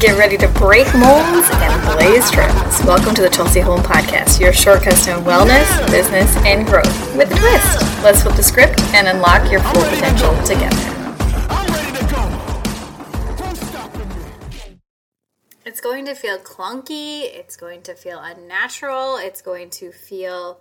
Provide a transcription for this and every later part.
Get ready to break molds and blaze trails. Welcome to the Chelsey Holm Podcast, your shortcuts to wellness, business, and growth with a twist. Let's flip the script and unlock your full potential together. It's going to feel clunky, it's going to feel unnatural, it's going to feel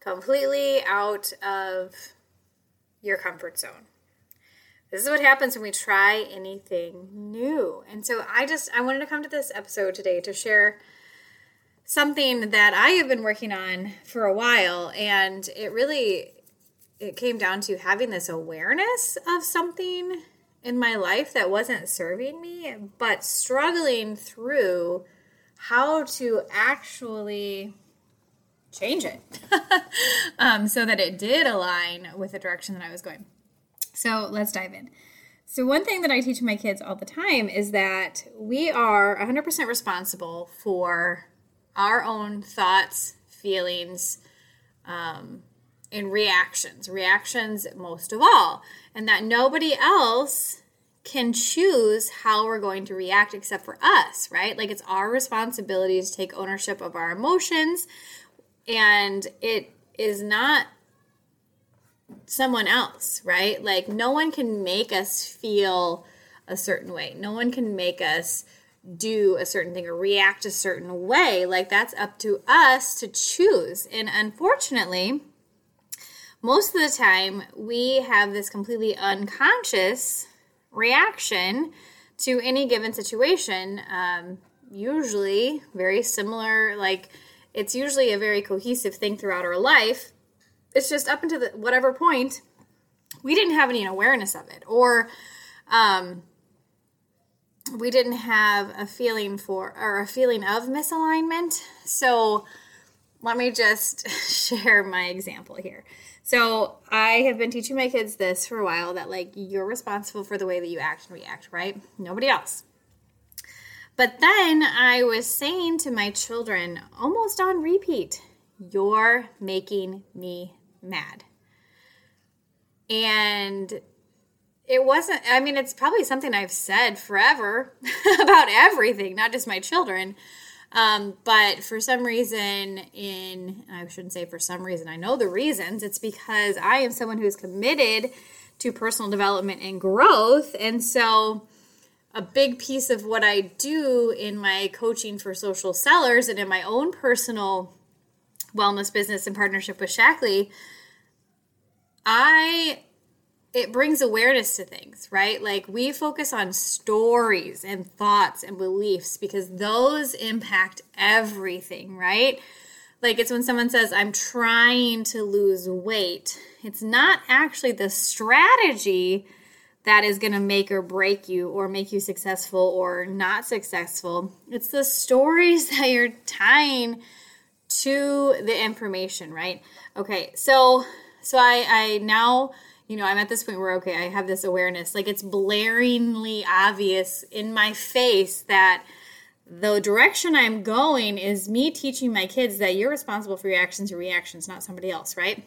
completely out of your comfort zone. This is what happens when we try anything new. And so I just I wanted to come to this episode today to share something that I have been working on for a while and it really it came down to having this awareness of something in my life that wasn't serving me but struggling through how to actually change it um, so that it did align with the direction that I was going. So let's dive in. So, one thing that I teach my kids all the time is that we are 100% responsible for our own thoughts, feelings, um, and reactions. Reactions, most of all. And that nobody else can choose how we're going to react except for us, right? Like it's our responsibility to take ownership of our emotions and it is not someone else, right? Like no one can make us feel a certain way. No one can make us do a certain thing or react a certain way. Like that's up to us to choose. And unfortunately, most of the time we have this completely unconscious reaction to any given situation. Um, usually very similar, like it's usually a very cohesive thing throughout our life. It's just up until the, whatever point we didn't have any awareness of it, or um, we didn't have a feeling for or a feeling of misalignment. So let me just share my example here. So I have been teaching my kids this for a while that like you're responsible for the way that you act and react, right? Nobody else. But then I was saying to my children, almost on repeat, you're making me mad. And it wasn't, I mean, it's probably something I've said forever about everything, not just my children. Um, but for some reason, in, I shouldn't say for some reason, I know the reasons. It's because I am someone who's committed to personal development and growth. And so, a big piece of what I do in my coaching for social sellers and in my own personal wellness business in partnership with Shaklee, I it brings awareness to things, right? Like we focus on stories and thoughts and beliefs because those impact everything, right? Like it's when someone says, I'm trying to lose weight. It's not actually the strategy that is going to make or break you or make you successful or not successful. It's the stories that you're tying to the information, right? Okay, so so I I now you know I'm at this point where okay I have this awareness like it's blaringly obvious in my face that the direction I'm going is me teaching my kids that you're responsible for your actions and reactions, not somebody else, right?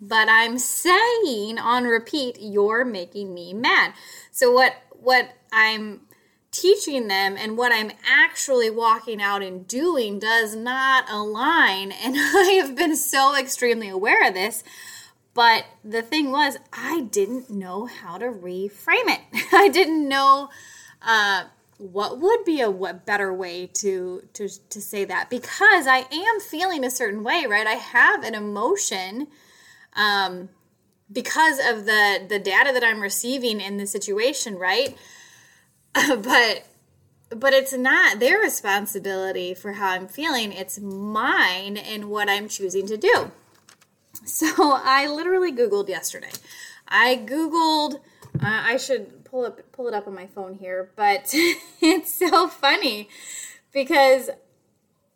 but I'm saying on repeat, you're making me mad. So what what I'm teaching them and what I'm actually walking out and doing does not align. And I have been so extremely aware of this. But the thing was, I didn't know how to reframe it. I didn't know uh, what would be a what better way to to to say that because I am feeling a certain way, right? I have an emotion um, because of the the data that I'm receiving in the situation, right? but but it's not their responsibility for how I'm feeling. It's mine and what I'm choosing to do. So I literally Googled yesterday. I Googled. Uh, I should pull up pull it up on my phone here, but it's so funny because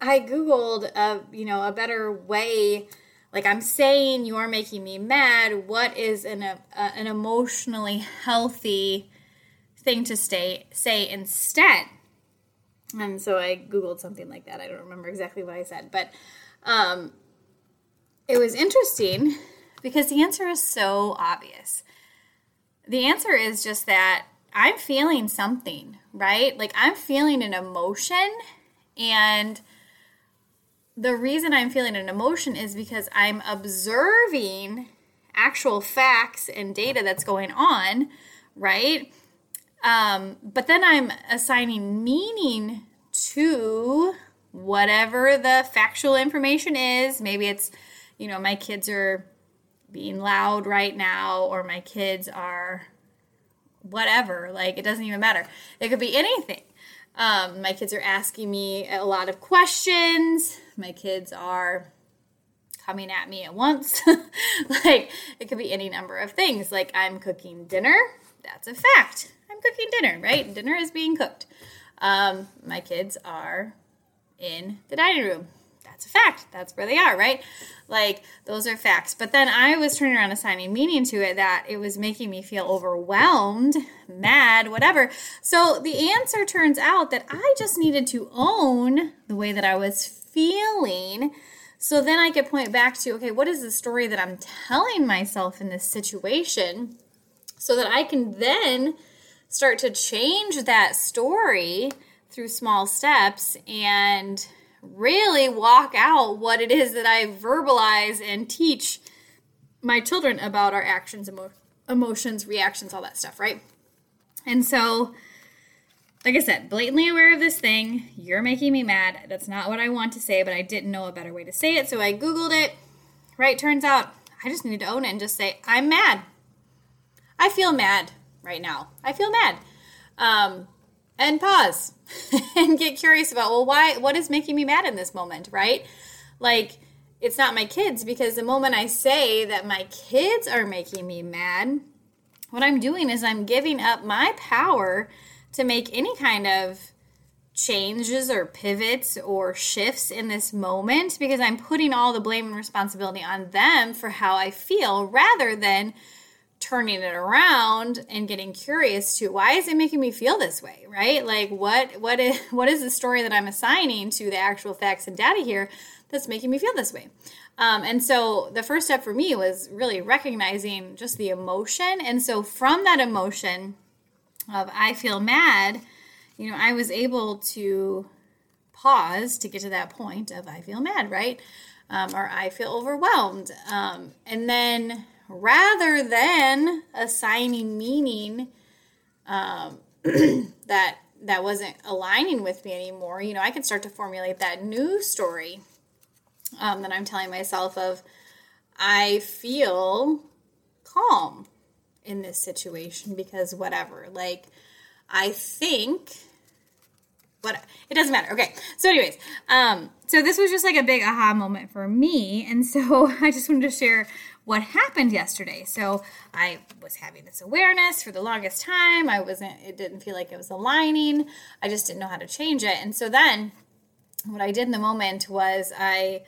I Googled a you know a better way like i'm saying you're making me mad what is an, a, an emotionally healthy thing to stay say instead and so i googled something like that i don't remember exactly what i said but um, it was interesting because the answer is so obvious the answer is just that I'm feeling something, right? Like I'm feeling an emotion and the reason I'm feeling an emotion is because I'm observing actual facts and data that's going on, right? Um, but then I'm assigning meaning to whatever the factual information is. Maybe it's, you know, my kids are being loud right now, or my kids are whatever. Like, it doesn't even matter. It could be anything. Um, my kids are asking me a lot of questions. My kids are coming at me at once. like, it could be any number of things. Like, I'm cooking dinner. That's a fact. Cooking dinner, right? Dinner is being cooked. Um, my kids are in the dining room. That's a fact. That's where they are, right? Like, those are facts. But then I was turning around assigning meaning to it that it was making me feel overwhelmed, mad, whatever. So the answer turns out that I just needed to own the way that I was feeling. So then I could point back to, okay, what is the story that I'm telling myself in this situation? So that I can then start to change that story through small steps and really walk out what it is that I verbalize and teach my children about our actions, emo- emotions, reactions, all that stuff, right? And so, like I said, blatantly aware of this thing. You're making me mad. That's not what I want to say, but I didn't know a better way to say it. So I Googled it. Right? Turns out I just need to own it and just say, I'm mad. I feel mad right now. I feel mad. Um, and pause and get curious about well why what is making me mad in this moment right like it's not my kids because the moment i say that my kids are making me mad what i'm doing is i'm giving up my power to make any kind of changes or pivots or shifts in this moment because i'm putting all the blame and responsibility on them for how i feel rather than turning it around and getting curious to why is it making me feel this way right? Like what what is what is the story that i'm assigning to the actual facts and data here that's making me feel this way? Um, and so the first step for me was really recognizing just the emotion. And so from that emotion of i feel mad you know i was able to pause to get to that point of i feel mad right? Um, or i feel overwhelmed. Um, and then rather than assigning meaning um, that that wasn't aligning with me anymore you know i could start to formulate that new story um, that i'm telling myself of i feel calm in this situation because whatever. Like i think what it doesn't matter okay so anyways um so this was just like a big aha moment for me and so i just wanted to share what happened yesterday. So I was having this awareness for the longest time. I wasn't, it didn't feel like it was aligning. I just didn't know how to change it. And so then what I did in the moment was I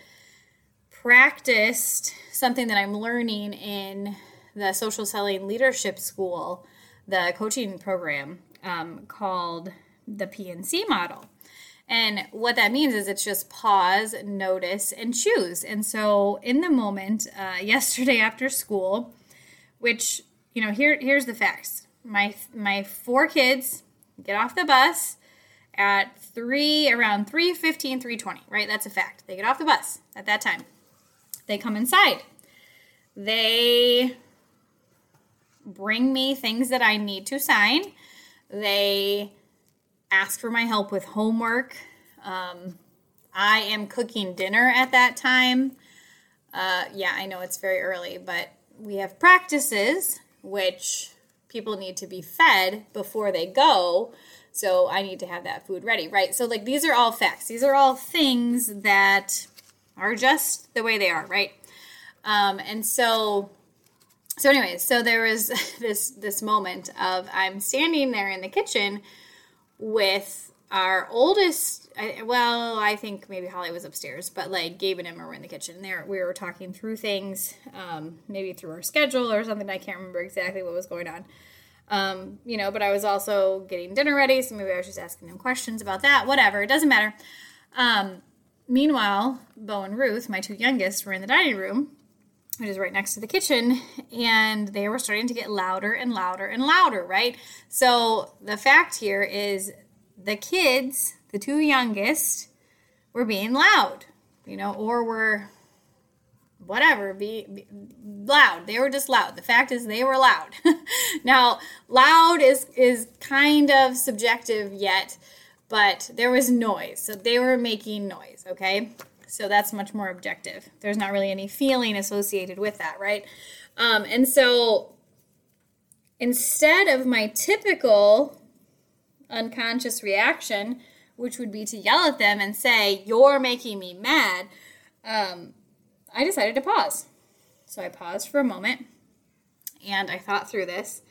practiced something that I'm learning in the social selling leadership school, the coaching program um, called the PNC model. And what that means is it's just pause, notice, and choose. And so in the moment, uh, yesterday after school, which, you know, here here's the facts. My my four kids get off the bus at 3 around 3:15 3:20, right? That's a fact. They get off the bus at that time. They come inside. They bring me things that I need to sign. They ask for my help with homework. Um, I am cooking dinner at that time. Uh, yeah, I know it's very early, but we have practices which people need to be fed before they go. So I need to have that food ready, right? So, like, these are all facts. These are all things that are just the way they are, right? Um, and so, so anyways, so there was this this moment of I'm standing there in the kitchen with our oldest I, well i think maybe holly was upstairs but like gabe and emma were in the kitchen. There we were talking through things um, maybe through our schedule or something. I can't remember exactly what was going on. Um, you know but i was also getting dinner ready so maybe i was just asking them questions about that whatever it doesn't matter. Um, meanwhile bo and ruth my two youngest were in the dining room which is right next to the kitchen, and they were starting to get louder and louder and louder, right? So the fact here is the kids, the two youngest, were being loud, you know, or were whatever, be, be, loud. They were just loud. The fact is they were loud. now, loud is is kind of subjective yet, but there was noise. So they were making noise, okay? So that's much more objective. There's not really any feeling associated with that, right? Um, and so instead of my typical unconscious reaction, which would be to yell at them and say, You're making me mad, um, I decided to pause. So I paused for a moment and I thought through this.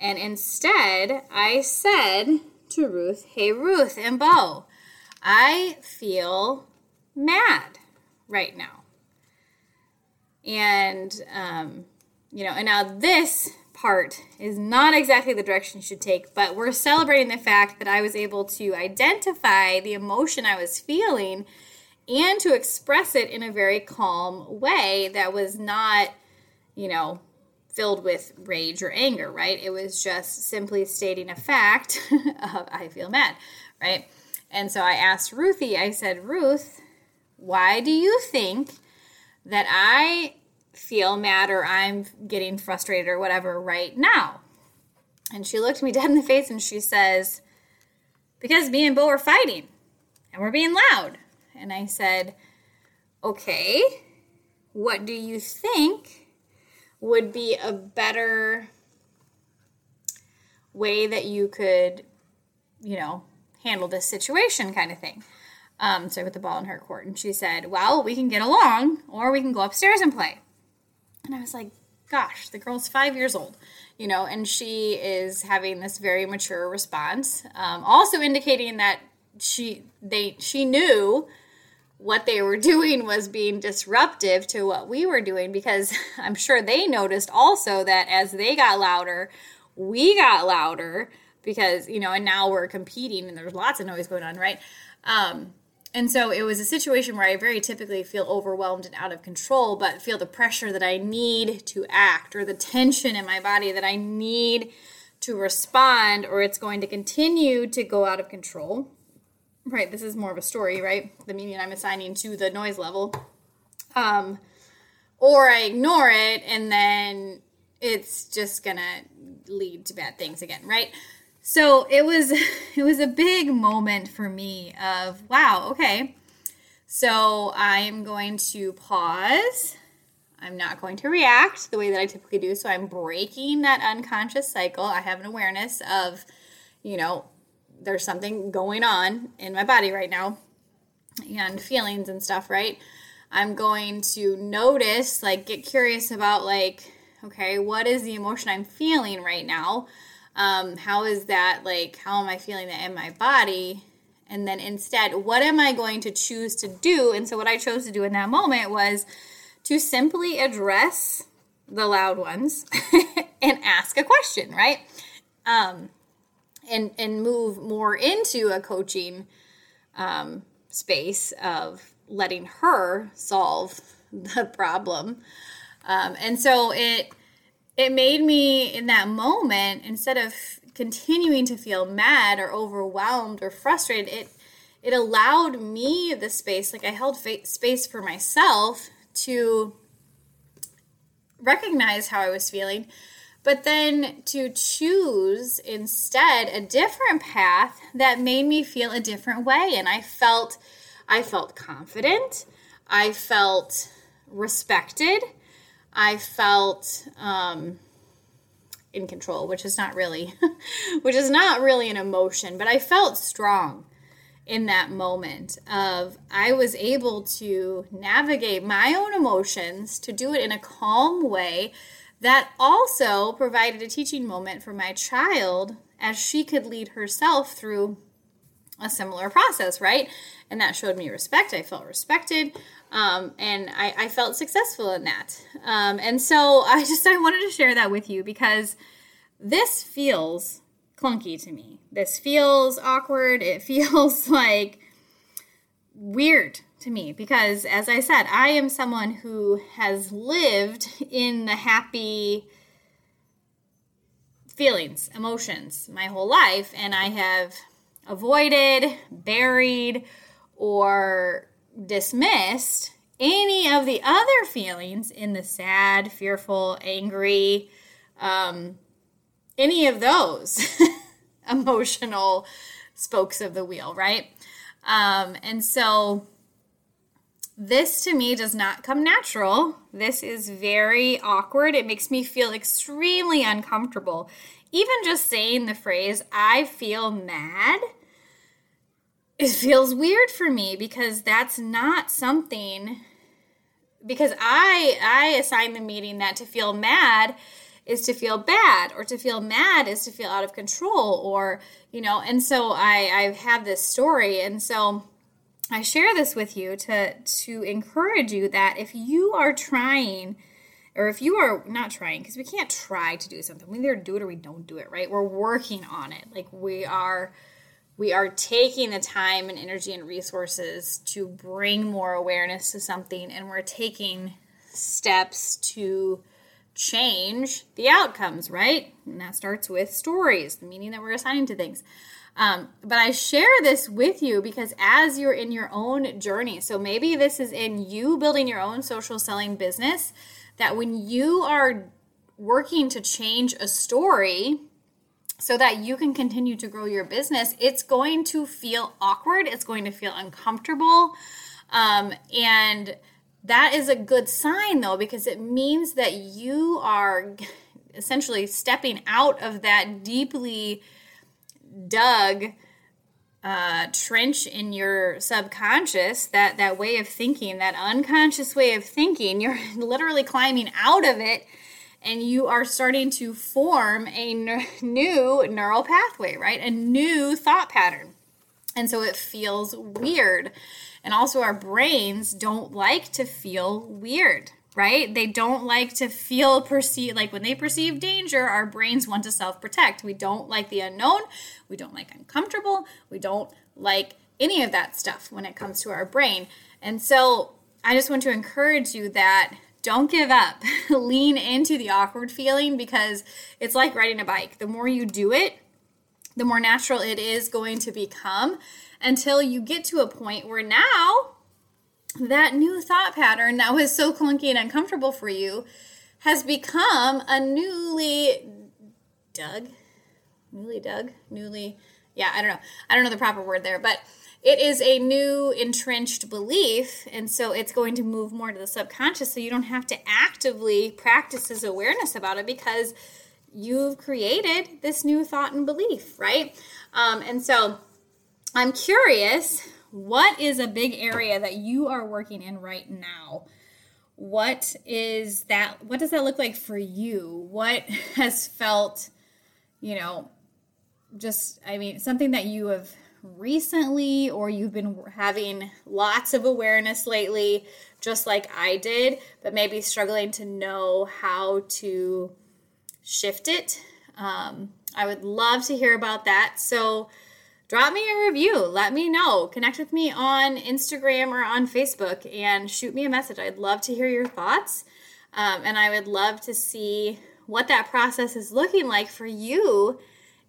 And instead, I said to Ruth, Hey, Ruth and Bo, I feel mad right now. And, um, you know, and now this part is not exactly the direction you should take, but we're celebrating the fact that I was able to identify the emotion I was feeling and to express it in a very calm way that was not, you know, filled with rage or anger, right? It was just simply stating a fact of I feel mad, right? And so I asked Ruthie, I said, Ruth, why do you think that I feel mad or I'm getting frustrated or whatever right now? And she looked me dead in the face and she says, Because me and Bo are fighting and we're being loud. And I said, Okay, what do you think would be a better way that you could, you know, handle this situation kind of thing? Um, so I put the ball in her court, and she said, "Well, we can get along, or we can go upstairs and play." And I was like, "Gosh, the girl's five years old, you know, and she is having this very mature response, um, also indicating that she they she knew." What they were doing was being disruptive to what we were doing because I'm sure they noticed also that as they got louder, we got louder because, you know, and now we're competing and there's lots of noise going on, right? Um, and so it was a situation where I very typically feel overwhelmed and out of control, but feel the pressure that I need to act or the tension in my body that I need to respond, or it's going to continue to go out of control. Right, this is more of a story, right? The meaning I'm assigning to the noise level. Um, or I ignore it and then it's just gonna lead to bad things again, right? So it was it was a big moment for me of wow, okay. So I'm going to pause. I'm not going to react the way that I typically do. So I'm breaking that unconscious cycle. I have an awareness of, you know, there's something going on in my body right now and feelings and stuff, right? I'm going to notice, like, get curious about, like, okay, what is the emotion I'm feeling right now? Um, how is that like how am i feeling that in my body? And then instead what am i going to choose to do? And so what i chose to do in that moment was to simply address the loud ones and ask a question right? Um, and and move more into a coaching um, space of letting her solve the problem. Um, and so it it made me in that moment instead of continuing to feel mad or overwhelmed or frustrated it it allowed me the space like i held fa- space for myself to recognize how i was feeling but then to choose instead a different path that made me feel a different way. And i felt i felt confident. I felt respected I felt um, in control, which is not really, which is not really an emotion, but I felt strong in that moment of I was able to navigate my own emotions to do it in a calm way that also provided a teaching moment for my child as she could lead herself through a similar process, right? And that showed me respect. I felt respected. Um, and I, I, felt successful in that. Um, and so I just I wanted to share that with you because this feels clunky to me. This feels awkward. It feels like weird to me because, as I said, I am someone who has lived in the happy feelings, emotions my whole life, and I have avoided, buried, or dismissed any of the other feelings in the sad, fearful, angry, um, any of those emotional spokes of the wheel, right? Um, and so this to me does not come natural. This is very awkward. It makes me feel extremely uncomfortable. Even just saying the phrase, I feel mad, it feels weird for me because that's not something because I I assign the meaning that to feel mad is to feel bad or to feel mad is to feel out of control or you know and so i i have this story and so i share this with you to to encourage you that if you are trying or if you are not trying because we can't try to do something. We either do it or we don't do it right? We're working on it. Like we are we are taking the time and energy and resources to bring more awareness to something and we're taking steps to change the outcomes, right? And that starts with stories, the meaning that we're assigning to things. Um, but I share this with you because as you're in your own journey, so maybe this is in you building your own social selling business, that when you are working to change a story so that you can continue to grow your business, it's going to feel awkward, it's going to feel uncomfortable. Um, and that is a good sign though because it means that you are essentially stepping out of that deeply dug uh, trench in your subconscious that that way of thinking that unconscious way of thinking you're literally climbing out of it and you are starting to form a n- new neural pathway right a new thought pattern and so it feels weird and also, our brains don't like to feel weird, right? They don't like to feel perceive like when they perceive danger, our brains want to self protect. We don't like the unknown. We don't like uncomfortable. We don't like any of that stuff when it comes to our brain. And so, I just want to encourage you that don't give up. Lean into the awkward feeling because it's like riding a bike. The more you do it, the more natural it is going to become until you get to a point where now that new thought pattern that was so clunky and uncomfortable for you has become a newly dug, newly dug, newly, yeah, I don't know. I don't know the proper word there, but it is a new entrenched belief. And so it's going to move more to the subconscious. So you don't have to actively practice this awareness about it because you've created this new thought and belief, right? Um, and so I'm curious what is a big area that you are working in right now? What is that? What does that look like for you? What has felt, you know, just, I mean, something that you have recently or you've been having lots of awareness lately, just like I did, but maybe struggling to know how to shift it. Um, I would love to hear about that. So, drop me a review. Let me know. Connect with me on Instagram or on Facebook and shoot me a message. I'd love to hear your thoughts. Um, and I would love to see what that process is looking like for you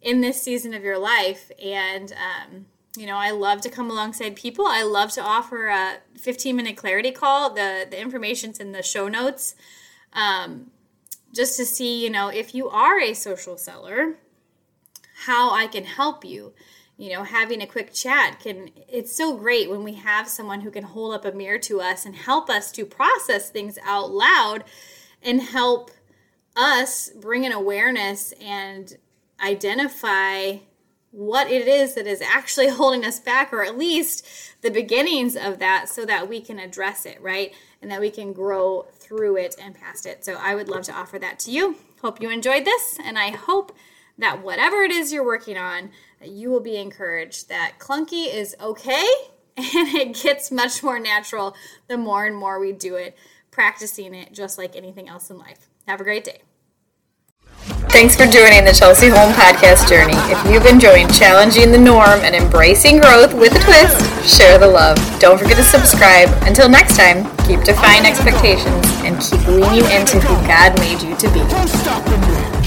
in this season of your life. And, um, you know, I love to come alongside people. I love to offer a 15 minute clarity call. The, the information's in the show notes. Um, just to see, you know, if you are a social seller, how I can help you you know having a quick chat can it's so great when we have someone who can hold up a mirror to us and help us to process things out loud and help us bring an awareness and identify what it is that is actually holding us back or at least the beginnings of that so that we can address it right and that we can grow through it and past it so i would love to offer that to you hope you enjoyed this and i hope that whatever it is you're working on you will be encouraged that clunky is okay and it gets much more natural the more and more we do it, practicing it just like anything else in life. Have a great day. Thanks for joining the Chelsey Holm podcast journey. If you've enjoyed challenging the norm and embracing growth with a twist, share the love. Don't forget to subscribe. Until next time, keep defying expectations and keep leaning into who God made you to be.